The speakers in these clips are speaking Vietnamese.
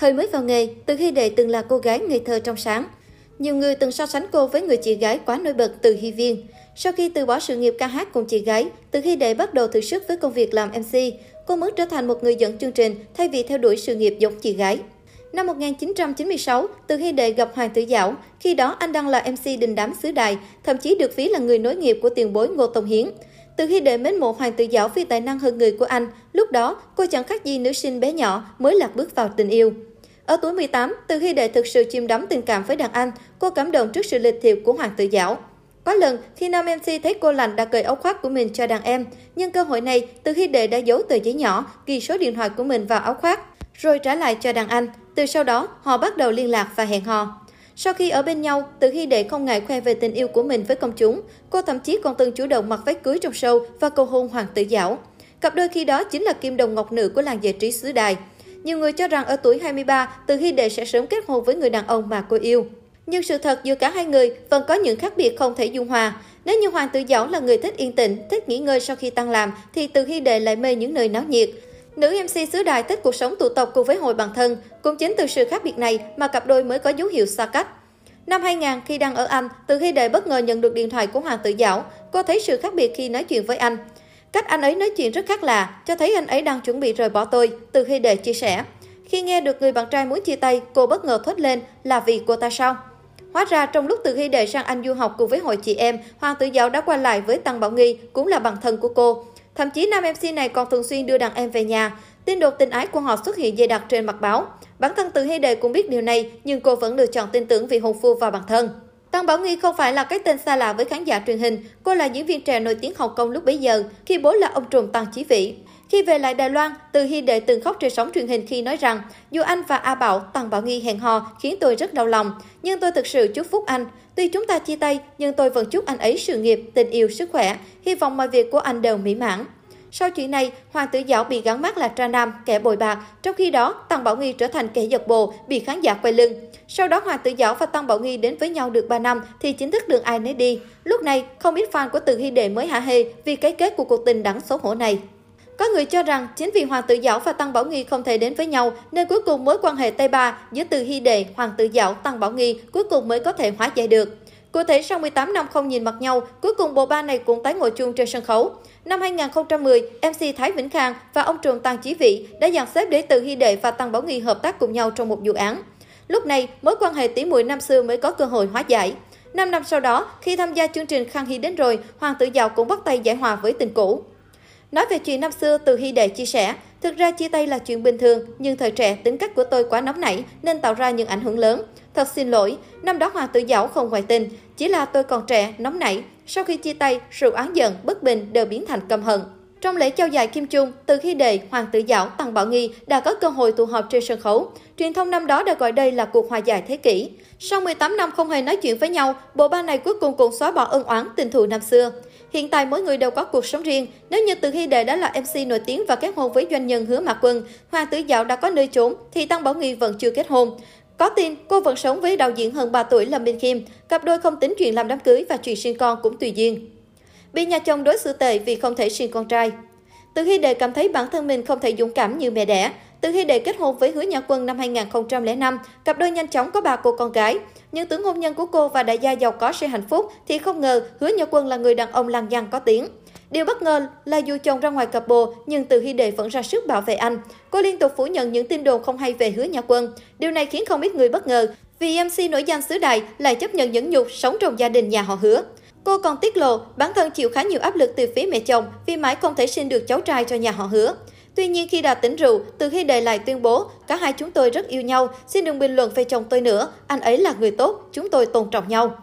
Thời mới vào nghề, Từ Hy Đệ từng là cô gái ngây thơ trong sáng. Nhiều người từng so sánh cô với người chị gái quá nổi bật Từ Hy Viên. Sau khi từ bỏ sự nghiệp ca hát cùng chị gái, Từ Hy Đệ bắt đầu thử sức với công việc làm MC. Cô muốn trở thành một người dẫn chương trình thay vì theo đuổi sự nghiệp giống chị gái. Năm 1996, Từ Hy Đệ gặp Hoàng Tử Giảo. Khi đó anh đang là MC đình đám xứ đài, thậm chí được ví là người nối nghiệp của tiền bối Ngô Tông Hiến. Từ khi đệ mến mộ Hoàng Tử Giảo vì tài năng hơn người của anh, lúc đó cô chẳng khác gì nữ sinh bé nhỏ mới lạc bước vào tình yêu. Ở tuổi 18, từ khi đệ thực sự chìm đắm tình cảm với đàn anh, cô cảm động trước sự lịch thiệp của Hoàng tử Giảo. Có lần, khi nam MC thấy cô lành đã cởi áo khoác của mình cho đàn em, nhưng cơ hội này, từ khi đệ đã giấu tờ giấy nhỏ, ghi số điện thoại của mình vào áo khoác, rồi trả lại cho đàn anh. Từ sau đó, họ bắt đầu liên lạc và hẹn hò. Sau khi ở bên nhau, từ khi đệ không ngại khoe về tình yêu của mình với công chúng, cô thậm chí còn từng chủ động mặc váy cưới trong show và cầu hôn Hoàng tử Giảo. Cặp đôi khi đó chính là kim đồng ngọc nữ của làng giải trí xứ đài. Nhiều người cho rằng ở tuổi 23, từ Hy đệ sẽ sớm kết hôn với người đàn ông mà cô yêu. Nhưng sự thật giữa cả hai người vẫn có những khác biệt không thể dung hòa. Nếu như Hoàng tử Giảo là người thích yên tĩnh, thích nghỉ ngơi sau khi tăng làm, thì từ Hy đệ lại mê những nơi náo nhiệt. Nữ MC xứ đài thích cuộc sống tụ tập cùng với hội bạn thân. Cũng chính từ sự khác biệt này mà cặp đôi mới có dấu hiệu xa cách. Năm 2000, khi đang ở Anh, từ Hy đệ bất ngờ nhận được điện thoại của Hoàng tử Dão. cô thấy sự khác biệt khi nói chuyện với anh. Cách anh ấy nói chuyện rất khác lạ, cho thấy anh ấy đang chuẩn bị rời bỏ tôi, từ khi đệ chia sẻ. Khi nghe được người bạn trai muốn chia tay, cô bất ngờ thốt lên là vì cô ta sao? Hóa ra trong lúc từ khi đệ sang Anh du học cùng với hội chị em, Hoàng tử giáo đã qua lại với Tăng Bảo Nghi, cũng là bạn thân của cô. Thậm chí nam MC này còn thường xuyên đưa đàn em về nhà. Tin đồn tình ái của họ xuất hiện dày đặc trên mặt báo. Bản thân từ Hy Đề cũng biết điều này, nhưng cô vẫn lựa chọn tin tưởng vì hồn phu vào bản thân. Tăng Bảo Nghi không phải là cái tên xa lạ với khán giả truyền hình, cô là diễn viên trẻ nổi tiếng Hồng Kông lúc bấy giờ, khi bố là ông trùm Tăng Chí Vĩ. Khi về lại Đài Loan, Từ Hy Đệ từng khóc trên sóng truyền hình khi nói rằng dù anh và A Bảo, Tăng Bảo Nghi hẹn hò khiến tôi rất đau lòng, nhưng tôi thực sự chúc phúc anh. Tuy chúng ta chia tay, nhưng tôi vẫn chúc anh ấy sự nghiệp, tình yêu, sức khỏe. Hy vọng mọi việc của anh đều mỹ mãn. Sau chuyện này, Hoàng tử giáo bị gắn mắt là tra nam, kẻ bồi bạc, trong khi đó Tăng Bảo Nghi trở thành kẻ giật bồ, bị khán giả quay lưng. Sau đó Hoàng tử giáo và Tăng Bảo Nghi đến với nhau được 3 năm thì chính thức đường ai nấy đi. Lúc này, không ít fan của Từ Hy Đệ mới hả hê vì cái kết của cuộc tình đáng xấu hổ này. Có người cho rằng chính vì Hoàng tử Giảo và Tăng Bảo Nghi không thể đến với nhau nên cuối cùng mối quan hệ Tây Ba giữa Từ Hy Đệ, Hoàng tử Giảo, Tăng Bảo Nghi cuối cùng mới có thể hóa giải được. Cụ thể sau 18 năm không nhìn mặt nhau, cuối cùng bộ ba này cũng tái ngồi chung trên sân khấu. Năm 2010, MC Thái Vĩnh Khang và ông trùm Tăng Chí Vị đã dàn xếp để Từ Hy Đệ và Tăng Bảo Nghi hợp tác cùng nhau trong một vụ án. Lúc này, mối quan hệ tỷ muội năm xưa mới có cơ hội hóa giải. Năm năm sau đó, khi tham gia chương trình Khang Hy đến rồi, Hoàng tử Giàu cũng bắt tay giải hòa với tình cũ. Nói về chuyện năm xưa, Từ Hy Đệ chia sẻ, thực ra chia tay là chuyện bình thường, nhưng thời trẻ tính cách của tôi quá nóng nảy nên tạo ra những ảnh hưởng lớn. Thật xin lỗi, năm đó Hoàng tử Giảo không ngoại tình, chỉ là tôi còn trẻ, nóng nảy. Sau khi chia tay, sự án giận, bất bình đều biến thành căm hận. Trong lễ trao giải Kim Trung, từ khi đề Hoàng tử Giảo, Tăng Bảo Nghi đã có cơ hội tụ họp trên sân khấu. Truyền thông năm đó đã gọi đây là cuộc hòa giải thế kỷ. Sau 18 năm không hề nói chuyện với nhau, bộ ba này cuối cùng cũng xóa bỏ ân oán tình thù năm xưa. Hiện tại mỗi người đều có cuộc sống riêng. Nếu như từ khi đề đã là MC nổi tiếng và kết hôn với doanh nhân Hứa Mạc Quân, Hoàng tử Giảo đã có nơi trốn, thì Tăng Bảo Nghi vẫn chưa kết hôn. Có tin cô vẫn sống với đạo diễn hơn 3 tuổi Lâm Minh Kim, cặp đôi không tính chuyện làm đám cưới và chuyện sinh con cũng tùy duyên. Bị nhà chồng đối xử tệ vì không thể sinh con trai. Từ khi đề cảm thấy bản thân mình không thể dũng cảm như mẹ đẻ, từ khi đề kết hôn với Hứa Nhã Quân năm 2005, cặp đôi nhanh chóng có ba cô con gái. Nhưng tướng hôn nhân của cô và đại gia giàu có sẽ hạnh phúc thì không ngờ Hứa Nhã Quân là người đàn ông lăng nhăng có tiếng. Điều bất ngờ là dù chồng ra ngoài cặp bồ, nhưng từ Hy Đệ vẫn ra sức bảo vệ anh. Cô liên tục phủ nhận những tin đồn không hay về hứa nhà quân. Điều này khiến không ít người bất ngờ, vì MC nổi danh xứ đài lại chấp nhận những nhục sống trong gia đình nhà họ hứa. Cô còn tiết lộ bản thân chịu khá nhiều áp lực từ phía mẹ chồng vì mãi không thể sinh được cháu trai cho nhà họ hứa. Tuy nhiên khi đã tỉnh rượu, từ Hy đề lại tuyên bố, cả hai chúng tôi rất yêu nhau, xin đừng bình luận về chồng tôi nữa, anh ấy là người tốt, chúng tôi tôn trọng nhau.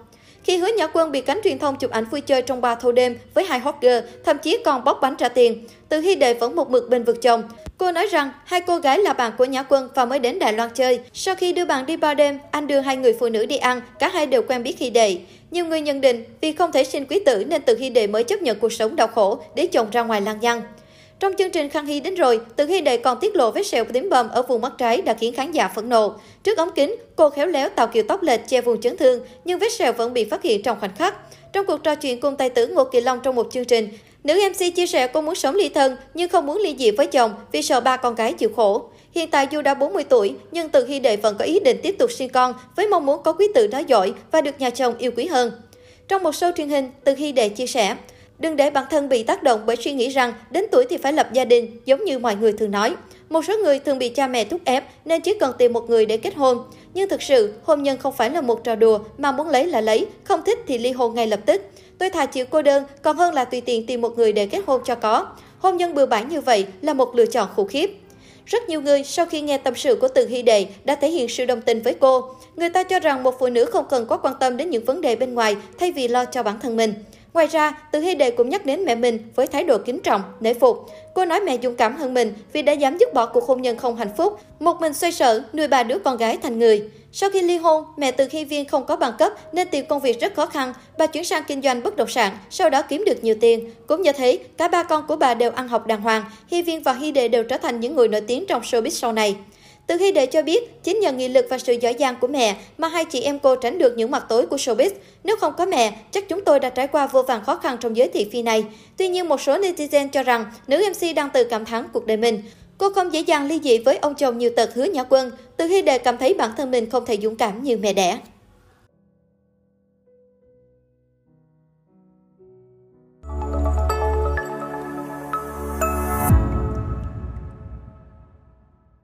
Khi hứa Nhã Quân bị cánh truyền thông chụp ảnh vui chơi trong ba thâu đêm với hai hot girl, thậm chí còn bóc bánh trả tiền, từ Hy Đệ vẫn một mực bên vực chồng. Cô nói rằng hai cô gái là bạn của Nhã Quân và mới đến Đài Loan chơi. Sau khi đưa bạn đi ba đêm, anh đưa hai người phụ nữ đi ăn, cả hai đều quen biết Hy Đệ. Nhiều người nhận định vì không thể sinh quý tử nên từ Hy Đệ mới chấp nhận cuộc sống đau khổ để chồng ra ngoài lang nhăng. Trong chương trình Khang Hy đến rồi, từ Hy đệ còn tiết lộ vết sẹo tím bầm ở vùng mắt trái đã khiến khán giả phẫn nộ. Trước ống kính, cô khéo léo tạo kiểu tóc lệch che vùng chấn thương, nhưng vết sẹo vẫn bị phát hiện trong khoảnh khắc. Trong cuộc trò chuyện cùng tài tử Ngô Kỳ Long trong một chương trình, nữ MC chia sẻ cô muốn sống ly thân nhưng không muốn ly dị với chồng vì sợ ba con gái chịu khổ. Hiện tại dù đã 40 tuổi, nhưng Từ Hy Đệ vẫn có ý định tiếp tục sinh con với mong muốn có quý tử nói giỏi và được nhà chồng yêu quý hơn. Trong một show truyền hình, Từ Hy Đệ chia sẻ, Đừng để bản thân bị tác động bởi suy nghĩ rằng đến tuổi thì phải lập gia đình, giống như mọi người thường nói. Một số người thường bị cha mẹ thúc ép nên chỉ cần tìm một người để kết hôn. Nhưng thực sự, hôn nhân không phải là một trò đùa mà muốn lấy là lấy, không thích thì ly hôn ngay lập tức. Tôi thà chịu cô đơn còn hơn là tùy tiện tìm một người để kết hôn cho có. Hôn nhân bừa bãi như vậy là một lựa chọn khủng khiếp. Rất nhiều người sau khi nghe tâm sự của Từ Hy Đệ đã thể hiện sự đồng tình với cô. Người ta cho rằng một phụ nữ không cần quá quan tâm đến những vấn đề bên ngoài thay vì lo cho bản thân mình. Ngoài ra, Từ Hy Đệ cũng nhắc đến mẹ mình với thái độ kính trọng, nể phục. Cô nói mẹ dũng cảm hơn mình vì đã dám dứt bỏ cuộc hôn nhân không hạnh phúc, một mình xoay sở nuôi ba đứa con gái thành người. Sau khi ly hôn, mẹ Từ Hy Viên không có bằng cấp nên tìm công việc rất khó khăn. Bà chuyển sang kinh doanh bất động sản, sau đó kiếm được nhiều tiền. Cũng như thế cả ba con của bà đều ăn học đàng hoàng. Hy Viên và Hy Đệ đều trở thành những người nổi tiếng trong showbiz sau này. Từ khi đệ cho biết, chính nhờ nghị lực và sự giỏi giang của mẹ mà hai chị em cô tránh được những mặt tối của showbiz. Nếu không có mẹ, chắc chúng tôi đã trải qua vô vàng khó khăn trong giới thị phi này. Tuy nhiên, một số netizen cho rằng nữ MC đang tự cảm thán cuộc đời mình. Cô không dễ dàng ly dị với ông chồng nhiều tật hứa nhã quân, từ khi đề cảm thấy bản thân mình không thể dũng cảm như mẹ đẻ.